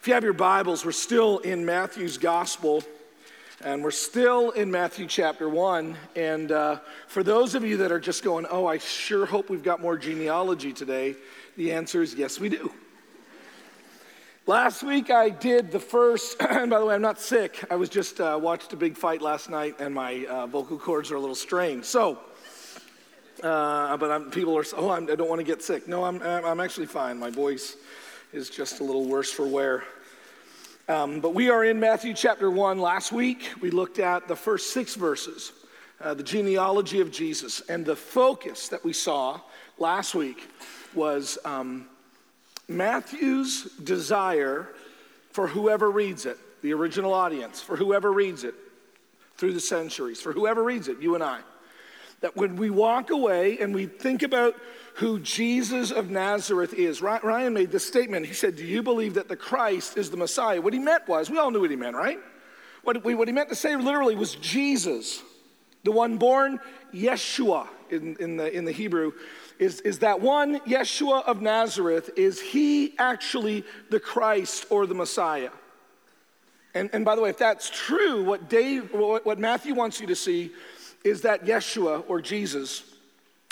If you have your Bibles, we're still in Matthew's Gospel, and we're still in Matthew chapter 1. And uh, for those of you that are just going, oh, I sure hope we've got more genealogy today, the answer is yes, we do. Last week I did the first, and by the way, I'm not sick. I was just uh, watched a big fight last night, and my uh, vocal cords are a little strained. So, uh, but I'm, people are, oh, I'm, I do not want to get sick. No, I'm, I'm actually fine. My voice is just a little worse for wear. Um, but we are in Matthew chapter 1. Last week, we looked at the first six verses, uh, the genealogy of Jesus. And the focus that we saw last week was um, Matthew's desire for whoever reads it, the original audience, for whoever reads it through the centuries, for whoever reads it, you and I, that when we walk away and we think about who Jesus of Nazareth is, Ryan made this statement. He said, Do you believe that the Christ is the Messiah? What he meant was, we all knew what he meant, right? What, what he meant to say literally was Jesus, the one born Yeshua in, in, the, in the Hebrew is, is that one, Yeshua of Nazareth, is he actually the Christ or the Messiah? And, and by the way, if that's true, what, Dave, what, what Matthew wants you to see is that Yeshua or Jesus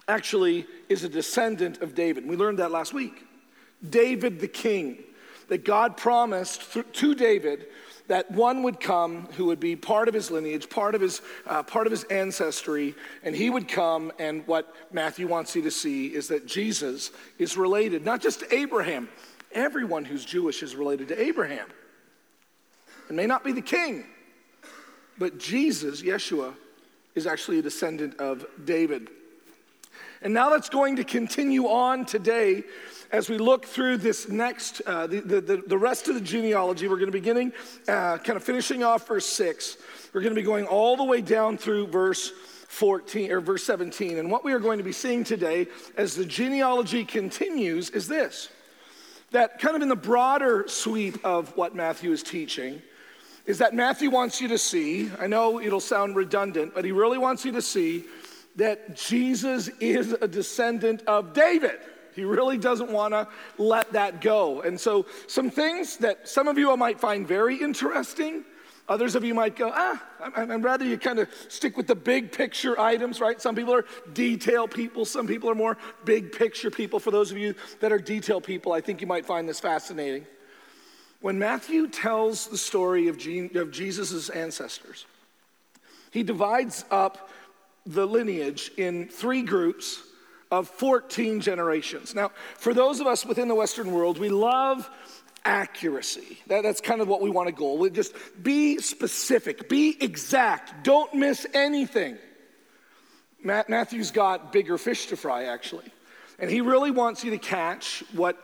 actually is a descendant of David. We learned that last week. David the king, that God promised to David that one would come who would be part of his lineage, part of his, uh, part of his ancestry, and he would come. And what Matthew wants you to see is that Jesus is related not just to Abraham, everyone who's Jewish is related to Abraham. It may not be the king, but Jesus, Yeshua, is actually a descendant of David. And now that's going to continue on today as we look through this next, uh, the, the, the, rest of the genealogy, we're going to be beginning, uh, kind of finishing off verse 6. We're going to be going all the way down through verse 14 or verse 17. And what we are going to be seeing today as the genealogy continues is this that kind of in the broader sweep of what Matthew is teaching is that Matthew wants you to see, I know it'll sound redundant, but he really wants you to see that Jesus is a descendant of David. He really doesn't want to let that go. And so, some things that some of you might find very interesting, others of you might go, ah, I'd rather you kind of stick with the big picture items, right? Some people are detail people, some people are more big picture people. For those of you that are detail people, I think you might find this fascinating. When Matthew tells the story of, of Jesus' ancestors, he divides up the lineage in three groups of 14 generations. Now, for those of us within the Western world, we love accuracy. That, that's kind of what we want to go. We just be specific, be exact, don't miss anything. Matt, Matthew's got bigger fish to fry, actually. And he really wants you to catch what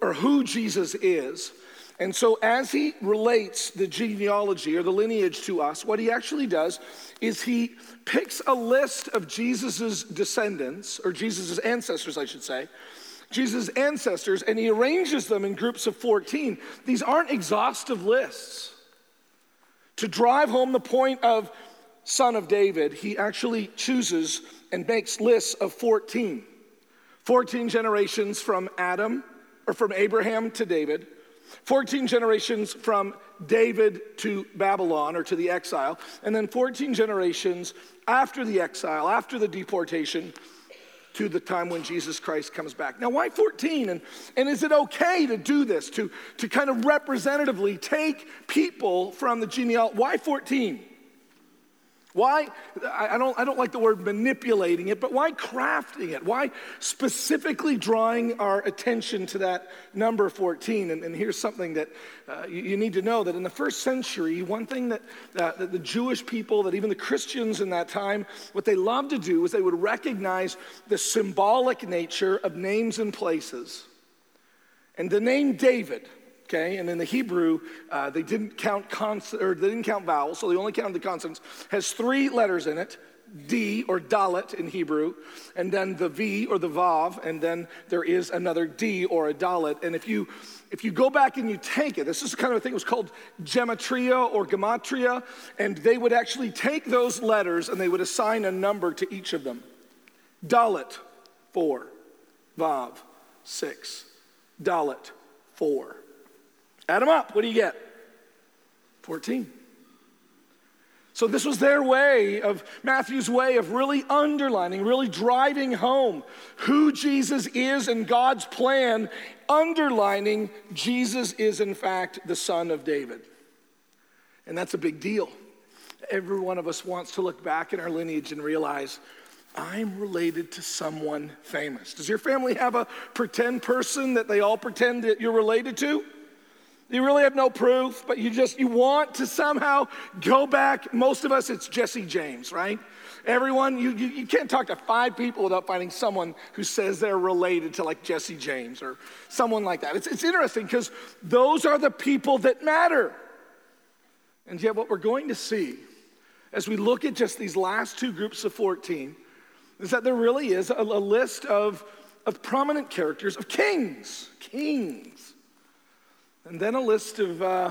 or who Jesus is. And so, as he relates the genealogy or the lineage to us, what he actually does is he picks a list of Jesus' descendants, or Jesus' ancestors, I should say, Jesus' ancestors, and he arranges them in groups of 14. These aren't exhaustive lists. To drive home the point of son of David, he actually chooses and makes lists of 14. 14 generations from Adam, or from Abraham to David. 14 generations from David to Babylon or to the exile, and then 14 generations after the exile, after the deportation, to the time when Jesus Christ comes back. Now, why 14? And, and is it okay to do this, to, to kind of representatively take people from the genealogy? Why 14? Why, I don't, I don't like the word manipulating it, but why crafting it? Why specifically drawing our attention to that number 14? And, and here's something that uh, you, you, need to know that in the first century, one thing that, uh, that the Jewish people, that even the Christians in that time, what they loved to do was they would recognize the symbolic nature of names and places. And the name David, okay? And in the Hebrew, uh, they didn't count cons- or they didn't count vowels, so they only counted the consonants. Has three letters in it. D or Dalet in Hebrew, and then the V or the Vav, and then there is another D or a Dalet. And if you if you go back and you take it, this is kind of thing, it was called gematria or gematria, and they would actually take those letters and they would assign a number to each of them. Dalet, four. Vav, six. Dalet, four. Add them up. What do you get? 14. So, this was their way of, Matthew's way of really underlining, really driving home who Jesus is and God's plan, underlining Jesus is, in fact, the son of David. And that's a big deal. Every one of us wants to look back in our lineage and realize, I'm related to someone famous. Does your family have a pretend person that they all pretend that you're related to? You really have no proof, but you just you want to somehow go back. Most of us, it's Jesse James, right? Everyone, you, you, you, can't talk to five people without finding someone who says they're related to like Jesse James or someone like that. It's, it's interesting because those are the people that matter. And yet, what we're going to see as we look at just these last two groups of 14 is that there really is a, a list of, of prominent characters, of kings, kings and then a list of, uh,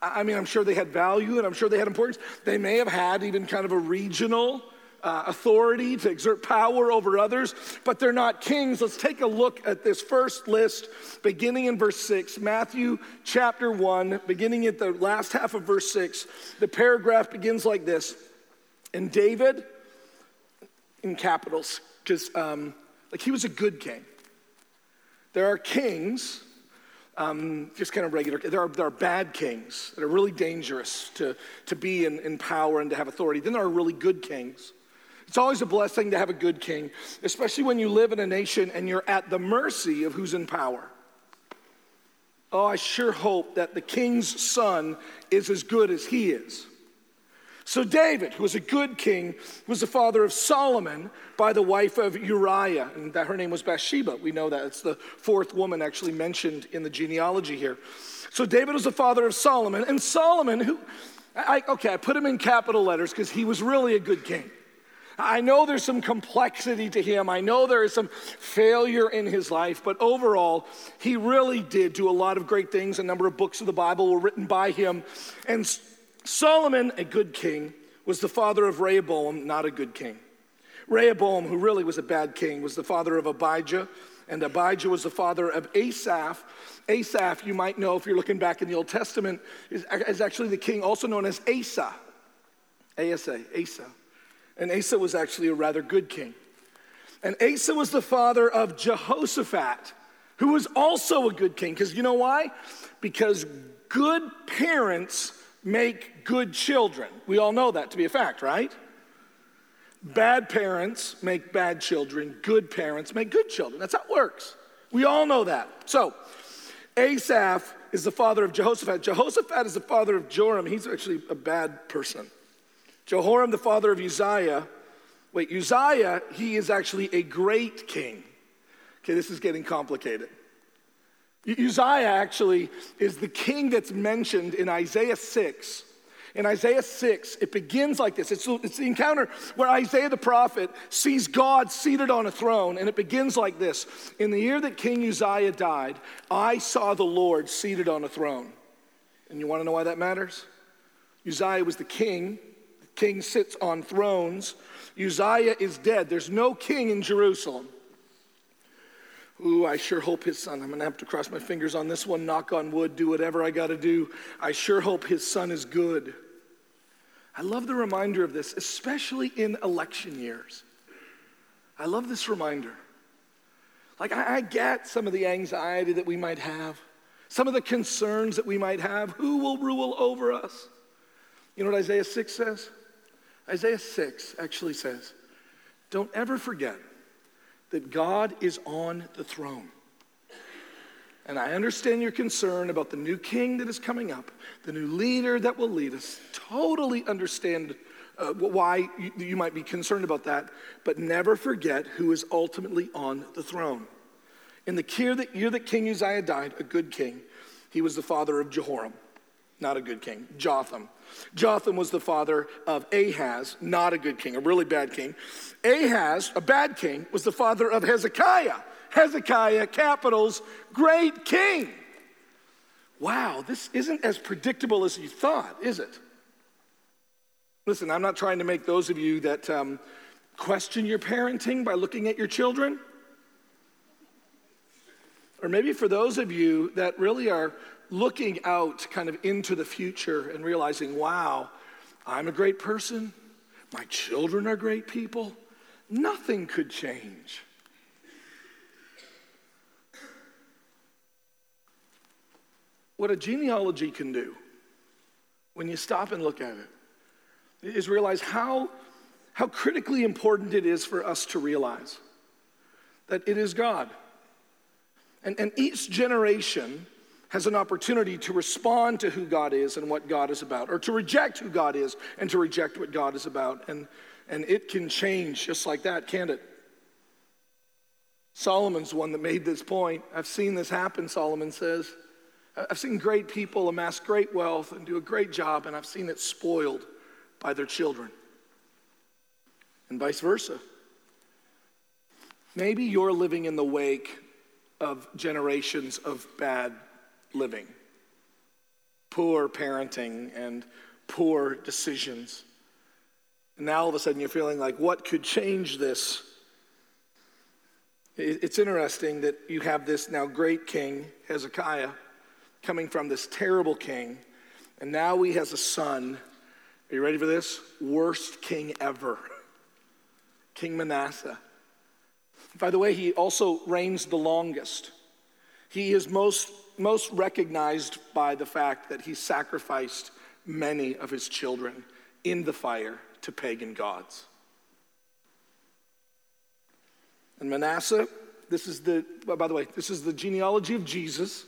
I mean, I'm sure they had value and I'm sure they had importance. They may have had even kind of a regional uh, authority to exert power over others, but they're not kings. Let's take a look at this first list, beginning in verse 6, Matthew chapter 1, beginning at the last half of verse 6. The paragraph begins like this And David, in capitals, because um, like he was a good king. There are kings um, just kind of regular. There are, there are bad kings that are really dangerous to, to be in, in power and to have authority. Then there are really good kings. It's always a blessing to have a good king, especially when you live in a nation and you're at the mercy of who's in power. Oh, I sure hope that the king's son is as good as he is. So, David, who was a good king, was the father of Solomon by the wife of Uriah, and that her name was Bathsheba. We know that. It's the fourth woman actually mentioned in the genealogy here. So, David was the father of Solomon, and Solomon, who, I, okay, I put him in capital letters because he was really a good king. I know there's some complexity to him. I know there is some failure in his life, but overall, he really did do a lot of great things. A number of books of the Bible were written by him. And Solomon, a good king, was the father of Rehoboam, not a good king. Rehoboam, who really was a bad king, was the father of Abijah, and Abijah was the father of Asaph. Asaph, you might know if you're looking back in the Old Testament, is, is actually the king also known as Asa. Asa, Asa. And Asa was actually a rather good king. And Asa was the father of Jehoshaphat, who was also a good king. Because you know why? Because good parents make good children. We all know that to be a fact, right? Bad parents make bad children, good parents make good children. That's how it works. We all know that. So, Asaph is the father of Jehoshaphat. Jehoshaphat is the father of Joram. He's actually a bad person. Jehoram, the father of Uzziah. Wait, Uzziah, he is actually a great king. Okay, this is getting complicated. Uzziah actually is the king that's mentioned in Isaiah 6. In Isaiah 6, it begins like this. It's, it's, the encounter where Isaiah the prophet sees God seated on a throne, and it begins like this In the year that King Uzziah died, I saw the Lord seated on a throne. And you want to know why that matters? Uzziah was the king. The king sits on thrones. Uzziah is dead. There's no king in Jerusalem. Ooh, I sure hope his son, I'm gonna have to cross my fingers on this one, knock on wood, do whatever I gotta do. I sure hope his son is good. I love the reminder of this, especially in election years. I love this reminder. Like, I, I get some of the anxiety that we might have, some of the concerns that we might have. Who will rule over us? You know what Isaiah 6 says? Isaiah 6 actually says, Don't ever forget that God is on the throne. And I understand your concern about the new king that is coming up, the new leader that will lead us. Totally understand uh, why you, you might be concerned about that, but never forget who is ultimately on the throne. In the year that, year that King Uzziah died, a good king, he was the father of Jehoram, not a good king, Jotham. Jotham was the father of Ahaz, not a good king, a really bad king. Ahaz, a bad king, was the father of Hezekiah. Hezekiah, capitals, great king. Wow, this isn't as predictable as you thought, is it? Listen, I'm not trying to make those of you that um, question your parenting by looking at your children. Or maybe for those of you that really are looking out kind of into the future and realizing, wow, I'm a great person, my children are great people, nothing could change. What a genealogy can do when you stop and look at it is realize how, how critically important it is for us to realize that it is God. And, and each generation has an opportunity to respond to who God is and what God is about, or to reject who God is and to reject what God is about. And, and it can change just like that, can't it? Solomon's one that made this point. I've seen this happen, Solomon says. I've seen great people amass great wealth and do a great job, and I've seen it spoiled by their children, and vice versa. Maybe you're living in the wake of generations of bad living, poor parenting, and poor decisions. And now all of a sudden you're feeling like, what could change this? It's interesting that you have this now great king, Hezekiah coming from this terrible king, and now he has a son. Are you ready for this? Worst king ever King Manasseh. By the way, he also reigns the longest. He is most, most recognized by the fact that he sacrificed many of his children in the fire to pagan gods. And Manasseh, this is the, by the way, this is the genealogy of Jesus.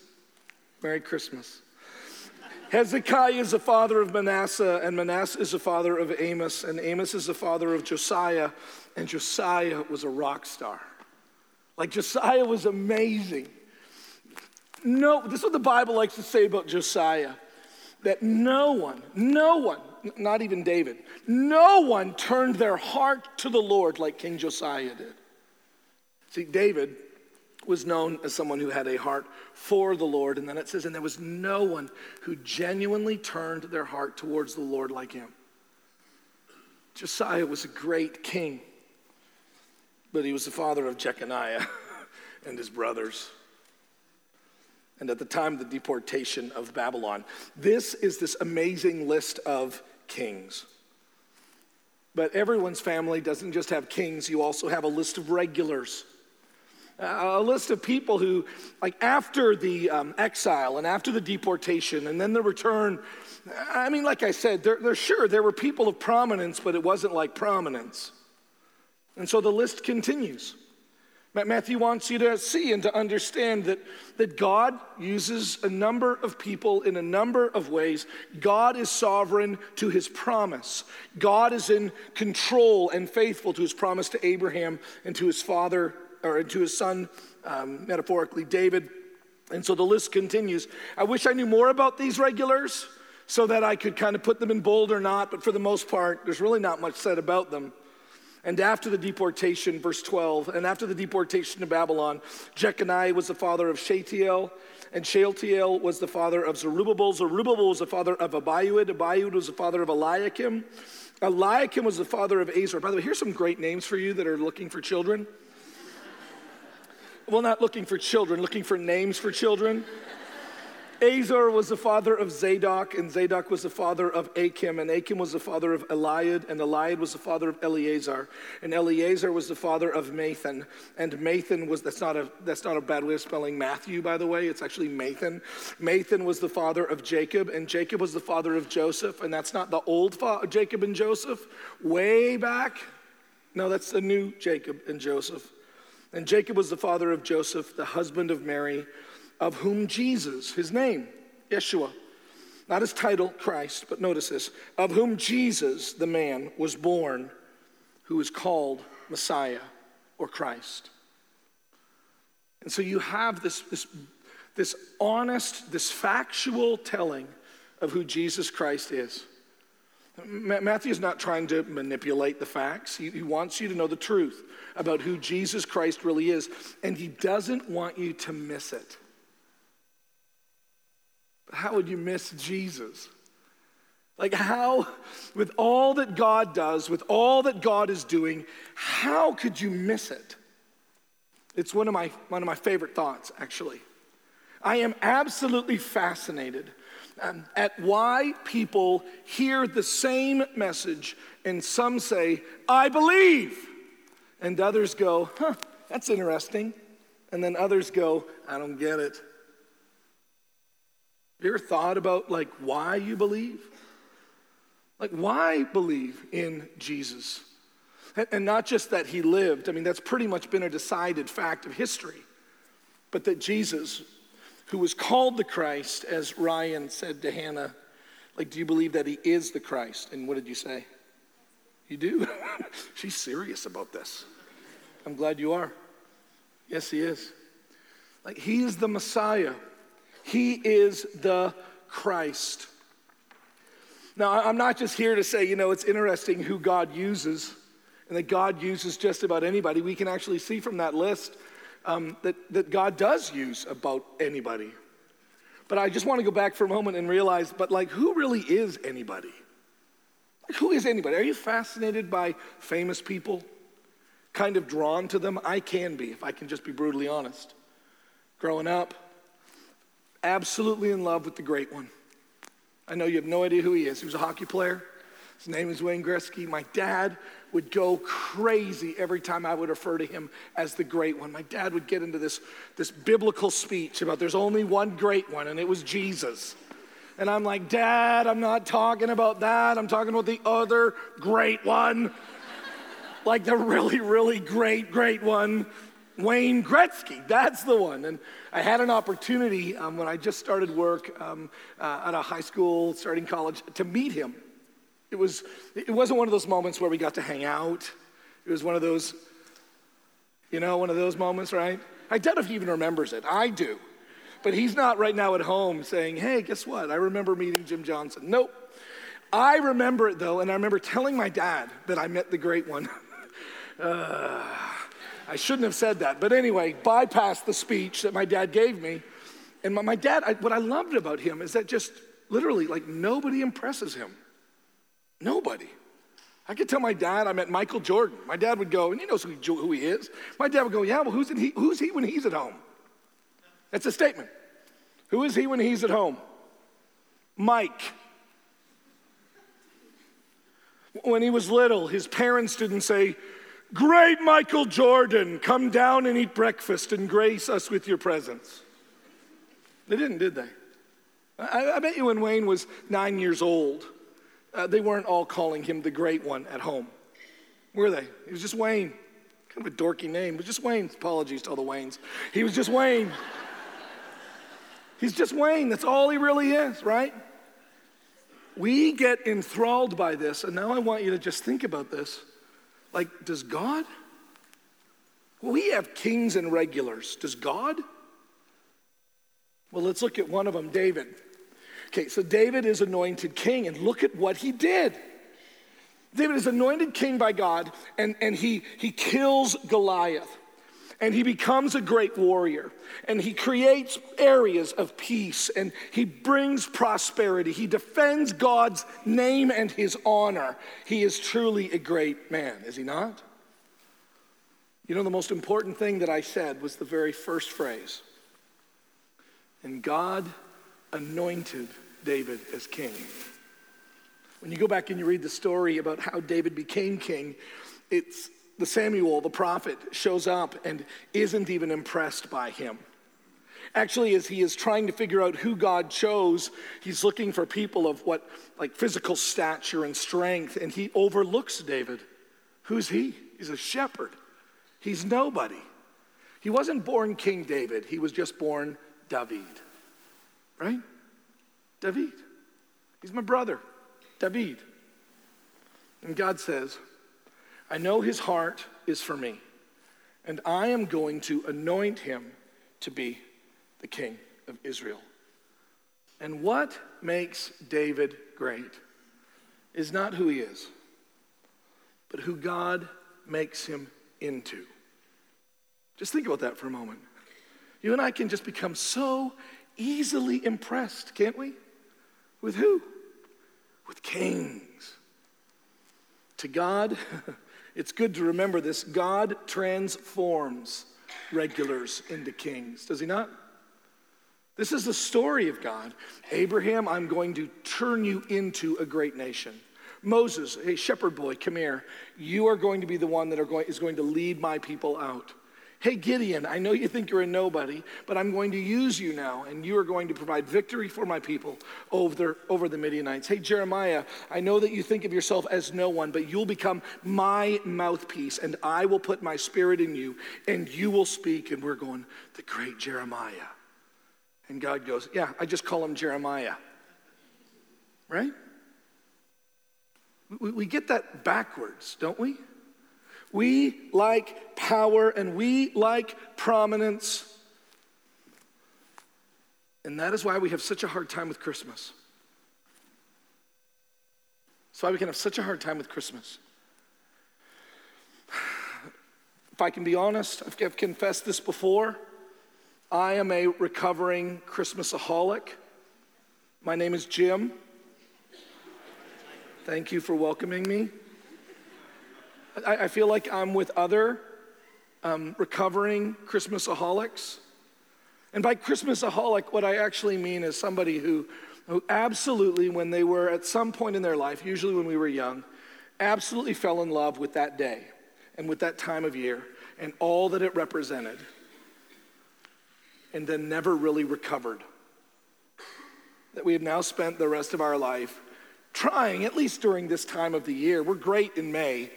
Merry Christmas. Hezekiah is the father of Manasseh, and Manasseh is the father of Amos, and Amos is the father of Josiah, and Josiah was a rock star. Like Josiah was amazing. No, this is what the Bible likes to say about Josiah that no one, no one, not even David, no one turned their heart to the Lord like King Josiah did. See, David was known as someone who had a heart for the Lord. And then it says, and there was no one who genuinely turned their heart towards the Lord like him. Josiah was a great king, but he was the father of Jeconiah and his brothers. And at the time of the deportation of Babylon, this is this amazing list of kings. But everyone's family doesn't just have kings, you also have a list of regulars a list of people who, like after the um, exile and after the deportation and then the return, I mean, like I said, they're, they're sure there were people of prominence, but it wasn't like prominence. And so the list continues. Matthew wants you to see and to understand that, that God uses a number of people in a number of ways. God is sovereign to his promise. God is in control and faithful to his promise to Abraham and to his father or to his son, um, metaphorically, David. And so the list continues. I wish I knew more about these regulars so that I could kind of put them in bold or not, but for the most part, there's really not much said about them. And after the deportation, verse 12, and after the deportation to Babylon, Jeconiah was the father of Shealtiel, and Shealtiel was the father of Zerubbabel. Zerubbabel was the father of Abiud. Abiud was the father of Eliakim. Eliakim was the father of Azor. By the way, here's some great names for you that are looking for children well, not looking for children, looking for names for children. Azor was the father of Zadok, and Zadok was the father of Achim, and Achim was the father of Eliud, and Eliud was the father of Eleazar, and Eleazar was the father of Mathan, and Mathan was that's not a that's not a bad way of spelling Matthew, by the way. It's actually Mathan. Mathan was the father of Jacob, and Jacob was the father of Joseph, and that's not the old Jacob and Joseph, way back. No, that's the new Jacob and Joseph. And Jacob was the father of Joseph, the husband of Mary, of whom Jesus, his name, Yeshua, not his title, Christ, but notice this, of whom Jesus, the man, was born, who is called Messiah or Christ. And so you have this, this, this honest, this factual telling of who Jesus Christ is. Matthew is not trying to manipulate the facts. He, he, wants you to know the truth about who Jesus Christ really is, and he doesn't want you to miss it. How would you miss Jesus? Like, how, with all that God does, with all that God is doing, how could you miss it? It's one of my, one of my favorite thoughts, actually. I am absolutely fascinated um, at why people hear the same message and some say, I believe, and others go, huh, that's interesting. And then others go, I don't get it. You ever thought about like why you believe? Like why believe in Jesus? And not just that he lived, I mean, that's pretty much been a decided fact of history, but that Jesus, who was called the Christ, as Ryan said to Hannah, like, do you believe that he is the Christ? And what did you say? You do? She's serious about this. I'm glad you are. Yes, he is. Like, he is the Messiah, he is the Christ. Now, I'm not just here to say, you know, it's interesting who God uses and that God uses just about anybody. We can actually see from that list um, that, that God does use about anybody. But I just want to go back for a moment and realize, but like, who really is anybody? Like, who is anybody? Are you fascinated by famous people? Kind of drawn to them? I can be, if I can just be brutally honest. Growing up, absolutely in love with the great one. I know you have no idea who he is. He was a hockey player. His name is Wayne Gretzky. My dad would go crazy every time I would refer to him as the great one. My dad would get into this, this biblical speech about there's only one great one, and it was Jesus. And I'm like, Dad, I'm not talking about that. I'm talking about the other great one. like the really, really great, great one, Wayne Gretzky. That's the one. And I had an opportunity um, when I just started work um, uh, at a high school, starting college, to meet him. It, was, it wasn't one of those moments where we got to hang out. It was one of those, you know, one of those moments, right? I doubt if he even remembers it. I do. But he's not right now at home saying, hey, guess what? I remember meeting Jim Johnson. Nope. I remember it though, and I remember telling my dad that I met the great one. uh, I shouldn't have said that. But anyway, bypassed the speech that my dad gave me. And my, my dad, I, what I loved about him is that just literally, like, nobody impresses him. Nobody. I could tell my dad I met Michael Jordan. My dad would go, and he knows who he, who he is. My dad would go, Yeah, well, who's he, who's he when he's at home? That's a statement. Who is he when he's at home? Mike. When he was little, his parents didn't say, Great Michael Jordan, come down and eat breakfast and grace us with your presence. They didn't, did they? I, I bet you when Wayne was nine years old, uh, they weren't all calling him the great one at home. Were they? He was just Wayne. Kind of a dorky name, but just Wayne. Apologies to all the Waynes. He was just Wayne. He's just Wayne. That's all he really is, right? We get enthralled by this, and now I want you to just think about this. Like, does God? We have kings and regulars. Does God? Well, let's look at one of them, David. Okay, so David is anointed king, and look at what he did. David is anointed king by God, and, and he, he kills Goliath. And he becomes a great warrior. And he creates areas of peace. And he brings prosperity. He defends God's name and his honor. He is truly a great man, is he not? You know, the most important thing that I said was the very first phrase. And God anointed David as king. When you go back and you read the story about how David became king, it's the Samuel, the prophet, shows up and isn't even impressed by him. Actually, as he is trying to figure out who God chose, he's looking for people of what, like physical stature and strength, and he overlooks David. Who's he? He's a shepherd. He's nobody. He wasn't born King David, he was just born David, right? David. He's my brother, David. And God says, I know his heart is for me, and I am going to anoint him to be the king of Israel. And what makes David great is not who he is, but who God makes him into. Just think about that for a moment. You and I can just become so easily impressed, can't we? With who? With kings. To God, it's good to remember this God transforms regulars into kings, does he not? This is the story of God. Abraham, I'm going to turn you into a great nation. Moses, hey, shepherd boy, come here. You are going to be the one that going, is going to lead my people out. Hey, Gideon, I know you think you're a nobody, but I'm going to use you now, and you are going to provide victory for my people over, over the Midianites. Hey, Jeremiah, I know that you think of yourself as no one, but you'll become my mouthpiece, and I will put my spirit in you, and you will speak. And we're going, the great Jeremiah. And God goes, Yeah, I just call him Jeremiah. Right? We, we get that backwards, don't we? We like power and we like prominence. And that is why we have such a hard time with Christmas. That's why we can have such a hard time with Christmas. If I can be honest, I've confessed this before. I am a recovering Christmasaholic. My name is Jim. Thank you for welcoming me. I, I feel like I'm with other um, recovering Christmasaholics. And by Christmasaholic, what I actually mean is somebody who, who absolutely, when they were at some point in their life, usually when we were young, absolutely fell in love with that day and with that time of year and all that it represented, and then never really recovered. That we have now spent the rest of our life trying, at least during this time of the year. We're great in May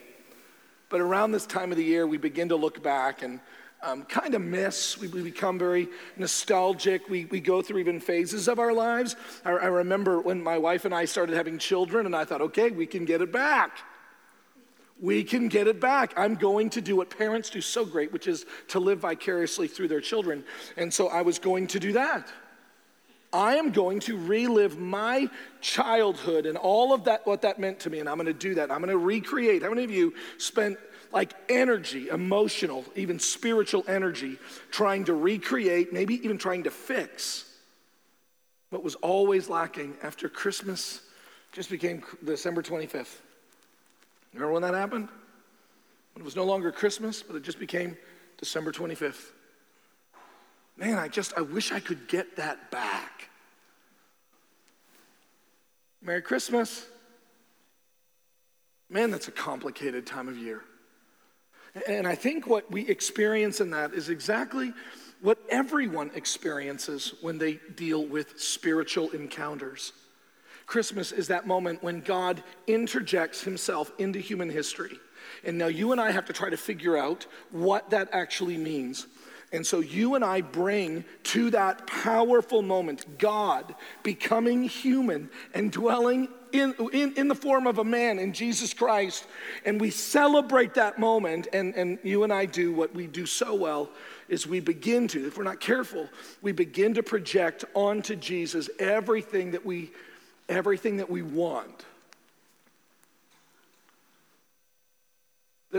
but around this time of the year, we begin to look back and um, kind of miss. We, we, become very nostalgic. We, we go through even phases of our lives. I, I remember when my wife and I started having children, and I thought, okay, we can get it back. We can get it back. I'm going to do what parents do so great, which is to live vicariously through their children. And so I was going to do that. I am going to relive my childhood and all of that, what that meant to me, and I'm going to do that. I'm going to recreate. How many of you spent like energy, emotional, even spiritual energy, trying to recreate, maybe even trying to fix what was always lacking after Christmas just became December 25th? Remember when that happened? When it was no longer Christmas, but it just became December 25th. Man, I just, I wish I could get that back. Merry Christmas. Man, that's a complicated time of year. And I think what we experience in that is exactly what everyone experiences when they deal with spiritual encounters. Christmas is that moment when God interjects himself into human history. And now you and I have to try to figure out what that actually means. And so you and I bring to that powerful moment God becoming human and dwelling in, in, in the form of a man in Jesus Christ. And we celebrate that moment. And, and you and I do what we do so well is we begin to, if we're not careful, we begin to project onto Jesus everything that we, everything that we want.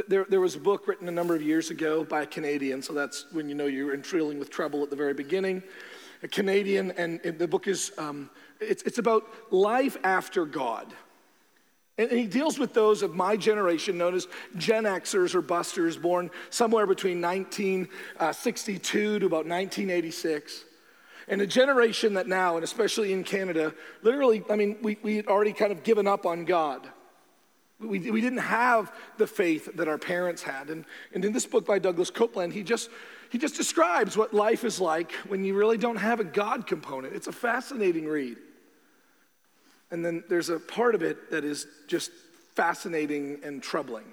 There, there was a book written a number of years ago by a Canadian, so that's when you know you're in with trouble at the very beginning. A Canadian, and, and the book is um, it's, it's about life after God. And he deals with those of my generation, known as Gen Xers or Busters, born somewhere between 1962 to about 1986. And a generation that now, and especially in Canada, literally, I mean, we, we had already kind of given up on God. We, we didn't have the faith that our parents had. And, and in this book by Douglas Coupland, he just, he just describes what life is like when you really don't have a God component. It's a fascinating read. And then there's a part of it that is just fascinating and troubling.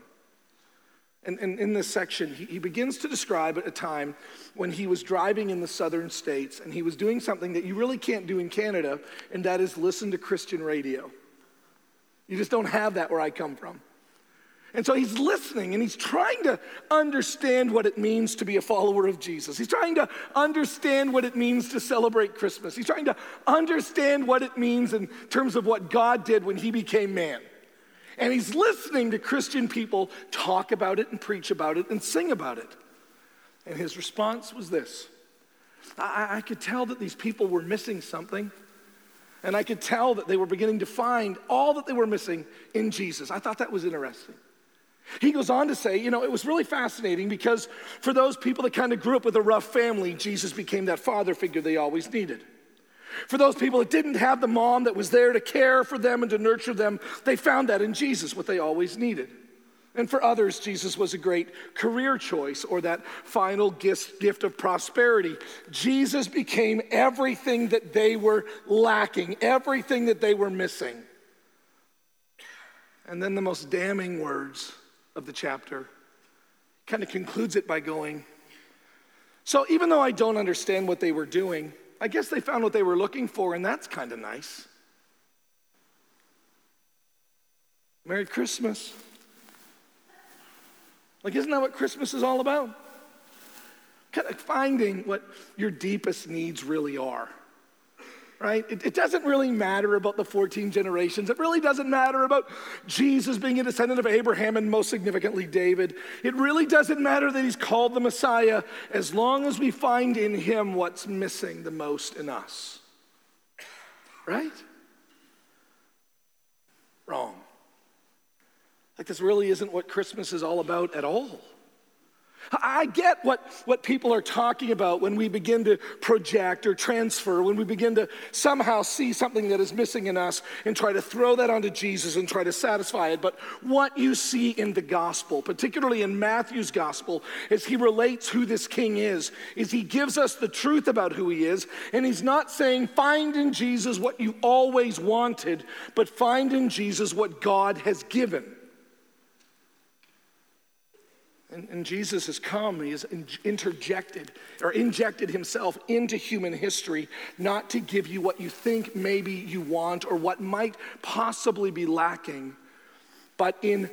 And, and in this section, he, he begins to describe a time when he was driving in the southern states and he was doing something that you really can't do in Canada, and that is listen to Christian radio. You just don't have that where I come from. And so he's listening and he's trying to understand what it means to be a follower of Jesus. He's trying to understand what it means to celebrate Christmas. He's trying to understand what it means in terms of what God did when he became man. And he's listening to Christian people talk about it and preach about it and sing about it. And his response was this I, I could tell that these people were missing something. And I could tell that they were beginning to find all that they were missing in Jesus. I thought that was interesting. He goes on to say, you know, it was really fascinating because for those people that kind of grew up with a rough family, Jesus became that father figure they always needed. For those people that didn't have the mom that was there to care for them and to nurture them, they found that in Jesus, what they always needed. And for others, Jesus was a great career choice or that final gift, gift of prosperity. Jesus became everything that they were lacking, everything that they were missing. And then the most damning words of the chapter kind of concludes it by going, So even though I don't understand what they were doing, I guess they found what they were looking for, and that's kind of nice. Merry Christmas. Like, isn't that what Christmas is all about? Kind of finding what your deepest needs really are. Right? It, it, doesn't really matter about the 14 generations. It really doesn't matter about Jesus being a descendant of Abraham and most significantly David. It really doesn't matter that he's called the Messiah as long as we find in him what's missing the most in us. Right? Wrong. Like, this really isn't what Christmas is all about at all. I get what, what people are talking about when we begin to project or transfer, when we begin to somehow see something that is missing in us and try to throw that onto Jesus and try to satisfy it. But what you see in the gospel, particularly in Matthew's gospel, as he relates who this king is, is he gives us the truth about who he is. And he's not saying, find in Jesus what you always wanted, but find in Jesus what God has given. And, and, Jesus has come, he has interjected or injected himself into human history, not to give you what you think maybe you want or what might possibly be lacking, but in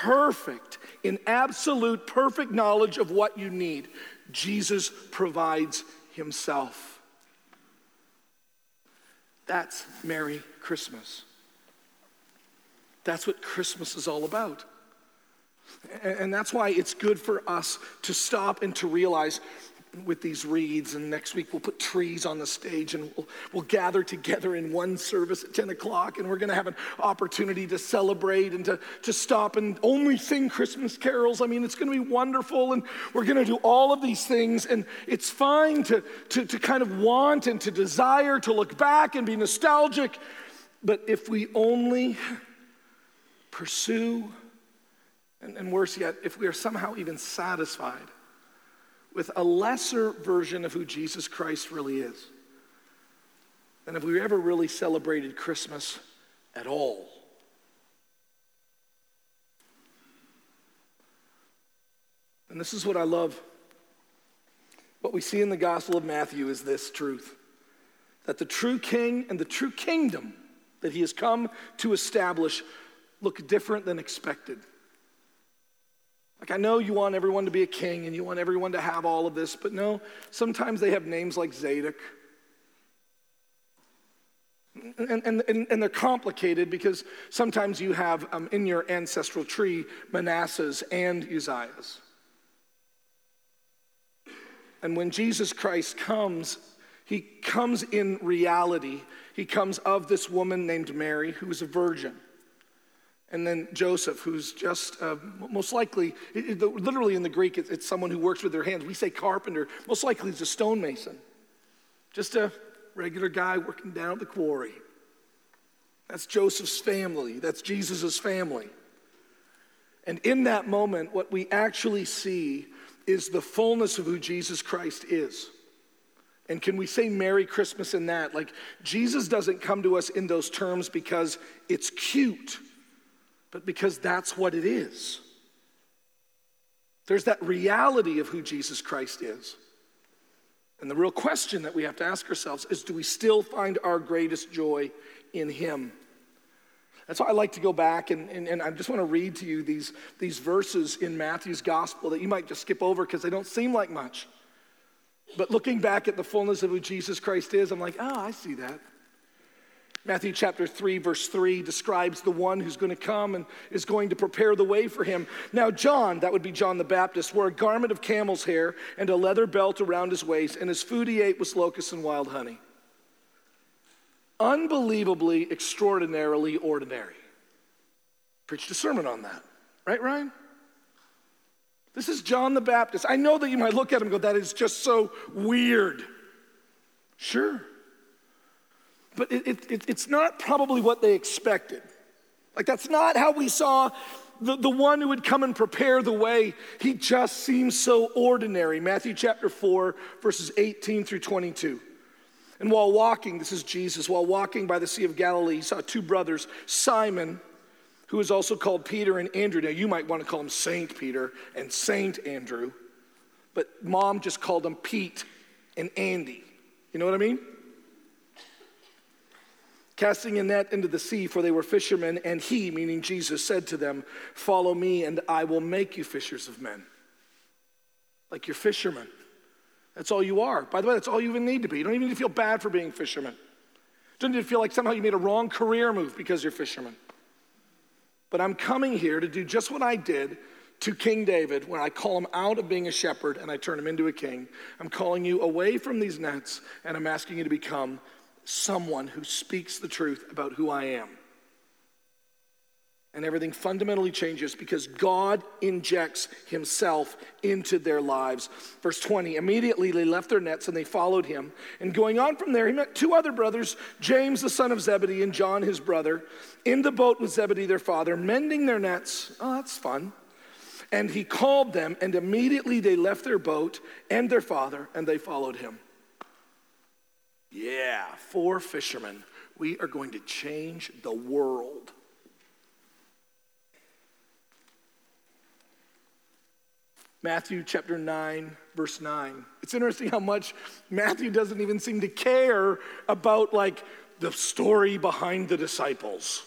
perfect, in absolute perfect knowledge of what you need, Jesus provides himself. That's Merry Christmas. That's what Christmas is all about. And that's why it's good for us to stop and to realize with these reeds, and next week we'll put trees on the stage and we'll, we'll gather together in one service at 10 o'clock, and we're gonna have an opportunity to celebrate and to, to stop and only sing Christmas carols. I mean, it's gonna be wonderful, and we're gonna do all of these things, and it's fine to, to, to kind of want and to desire to look back and be nostalgic, but if we only pursue and, and worse yet, if we are somehow even satisfied with a lesser version of who Jesus Christ really is, than if we ever really celebrated Christmas at all. And this is what I love. What we see in the Gospel of Matthew is this truth that the true king and the true kingdom that he has come to establish look different than expected. Like, I know you want everyone to be a king and you want everyone to have all of this, but no, sometimes they have names like Zadok. And, and, and, and they're complicated because sometimes you have um, in your ancestral tree Manassehs and Uzziahs. And when Jesus Christ comes, he comes in reality. He comes of this woman named Mary, who was a virgin. And then Joseph, who's just uh, most likely, it, it, literally in the Greek, it's, it's someone who works with their hands. We say carpenter, most likely he's a stonemason. Just a regular guy working down at the quarry. That's Joseph's family, that's Jesus' family. And in that moment, what we actually see is the fullness of who Jesus Christ is. And can we say Merry Christmas in that? Like, Jesus doesn't come to us in those terms because it's cute but because that's what it is. There's that reality of who Jesus Christ is. And the real question that we have to ask ourselves is do we still find our greatest joy in Him? That's why I like to go back and, and, and I just want to read to you these, these verses in Matthew's gospel that you might just skip over because they don't seem like much. But looking back at the fullness of who Jesus Christ is, I'm like, oh, I see that. Matthew chapter 3, verse 3 describes the one who's going to come and is going to prepare the way for him. Now, John, that would be John the Baptist, wore a garment of camel's hair and a leather belt around his waist, and his food he ate was locusts and wild honey. Unbelievably, extraordinarily ordinary. Preached a sermon on that, right, Ryan? This is John the Baptist. I know that you might look at him and go, that is just so weird. Sure. But it, it, it's not probably what they expected. Like, that's not how we saw the, the one who would come and prepare the way. He just seems so ordinary. Matthew chapter 4, verses 18 through 22. And while walking, this is Jesus, while walking by the Sea of Galilee, he saw two brothers, Simon, who is also called Peter, and Andrew. Now, you might want to call him Saint Peter and Saint Andrew, but mom just called them Pete and Andy. You know what I mean? Casting a net into the sea, for they were fishermen, and he, meaning Jesus, said to them, Follow me, and I will make you fishers of men. Like you're fishermen. That's all you are. By the way, that's all you even need to be. You don't even need to feel bad for being a fisherman. You don't need to feel like somehow you made a wrong career move because you're fishermen. But I'm coming here to do just what I did to King David when I call him out of being a shepherd and I turn him into a king. I'm calling you away from these nets and I'm asking you to become someone who speaks the truth about who I am and everything fundamentally changes because God injects himself into their lives. Verse 20 immediately they left their nets and they followed him. And going on from there, he met two other brothers, James the son of Zebedee and John his brother, in the boat with Zebedee their father, mending their nets. Oh, that's fun. And he called them, and immediately they left their boat and their father, and they followed him. Yeah, four fishermen. We are going to change the world. Matthew chapter 9, verse 9. It's interesting how much Matthew doesn't even seem to care about like the story behind the disciples.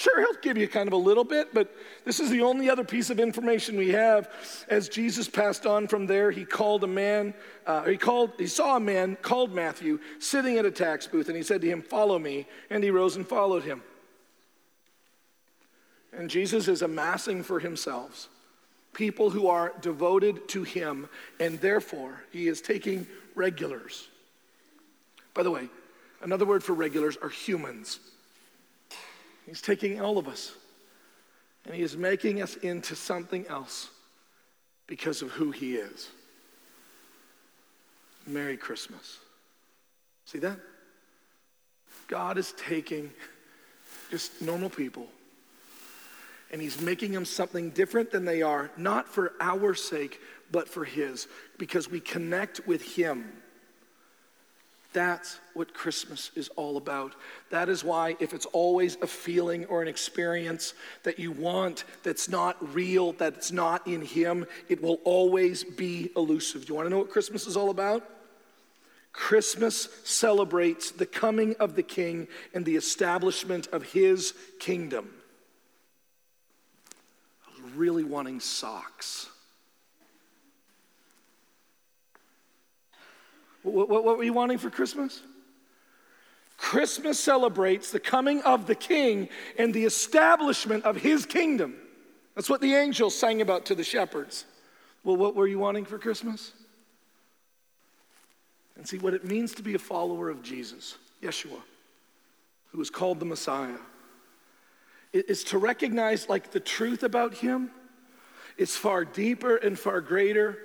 Sure, he'll give you kind of a little bit, but this is the only other piece of information we have. As Jesus passed on from there, he called a man, uh, he called, he saw a man called Matthew sitting at a tax booth, and he said to him, "Follow me." And he rose and followed him. And Jesus is amassing for himself people who are devoted to him, and therefore he is taking regulars. By the way, another word for regulars are humans. He's taking all of us and he is making us into something else because of who he is. Merry Christmas. See that? God is taking just normal people and he's making them something different than they are, not for our sake, but for his, because we connect with him. That's what Christmas is all about. That is why, if it's always a feeling or an experience that you want that's not real, that's not in Him, it will always be elusive. Do you want to know what Christmas is all about? Christmas celebrates the coming of the King and the establishment of His kingdom I was really wanting socks. What, what, what were you wanting for Christmas? Christmas celebrates the coming of the King and the establishment of his kingdom. That's what the angels sang about to the shepherds. Well, what were you wanting for Christmas? And see what it means to be a follower of Jesus, Yeshua, who is called the Messiah is to recognize like the truth about him is far deeper and far greater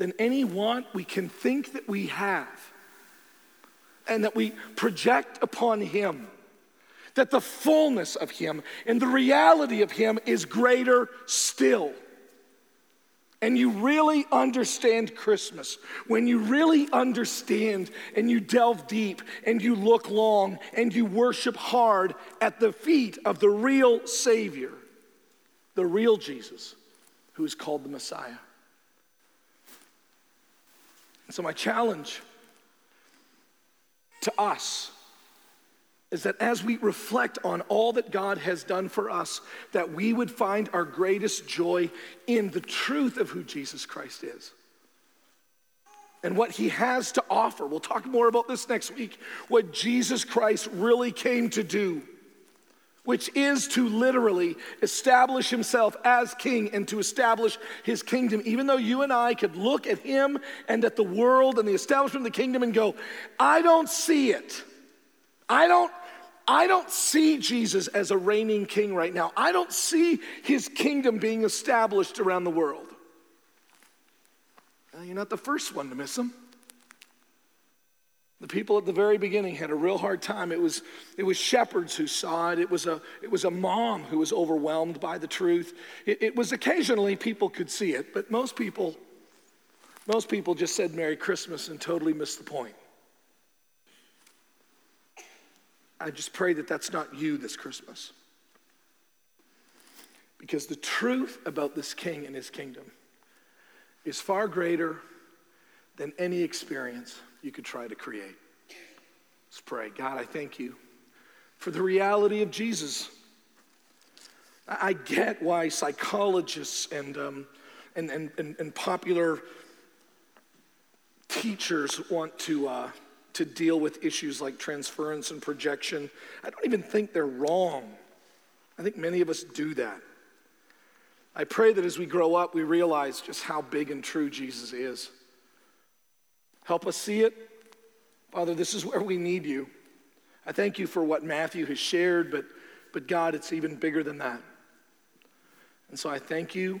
than any want we can think that we have. And that we project upon him. That the fullness of him and the reality of him is greater still. And you really understand Christmas, when you really understand and you delve deep and you look long and you worship hard at the feet of the real Savior, the real Jesus, who is called the Messiah. So, my challenge to us is that as we reflect on all that God has done for us, that we would find our greatest joy in the truth of who Jesus Christ is and what he has to offer. We'll talk more about this next week. What Jesus Christ really came to do, which is to literally establish himself as king and to establish his kingdom. Even though you and I could look at him and at the world and the establishment of the kingdom and go, I don't see it. I don't I don't see Jesus as a reigning king right now. I don't see his kingdom being established around the world. Uh, you're not the first one to miss him. The people at the very beginning had a real hard time. It was, it was shepherds who saw it. It was, a, it was a mom who was overwhelmed by the truth. It, it was occasionally people could see it, but most people, most people just said Merry Christmas and totally missed the point. I just pray that that's not you this Christmas. Because the truth about this king and his kingdom is far greater than any experience you could try to create. Let's pray. God, I thank you for the reality of Jesus. I get why psychologists and, um, and, and, and, and, popular teachers want to, uh, to deal with issues like transference and projection. I don't even think they're wrong. I think many of us do that. I pray that as we grow up, we realize just how big and true Jesus is. Help us see it. Father, this is where we need you. I thank you for what Matthew has shared, but, but God, it's even bigger than that. And so I thank you.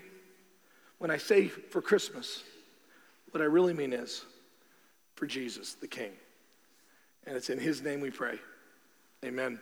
When I say for Christmas, what I really mean is for Jesus, the King. And it's in his name we pray. Amen.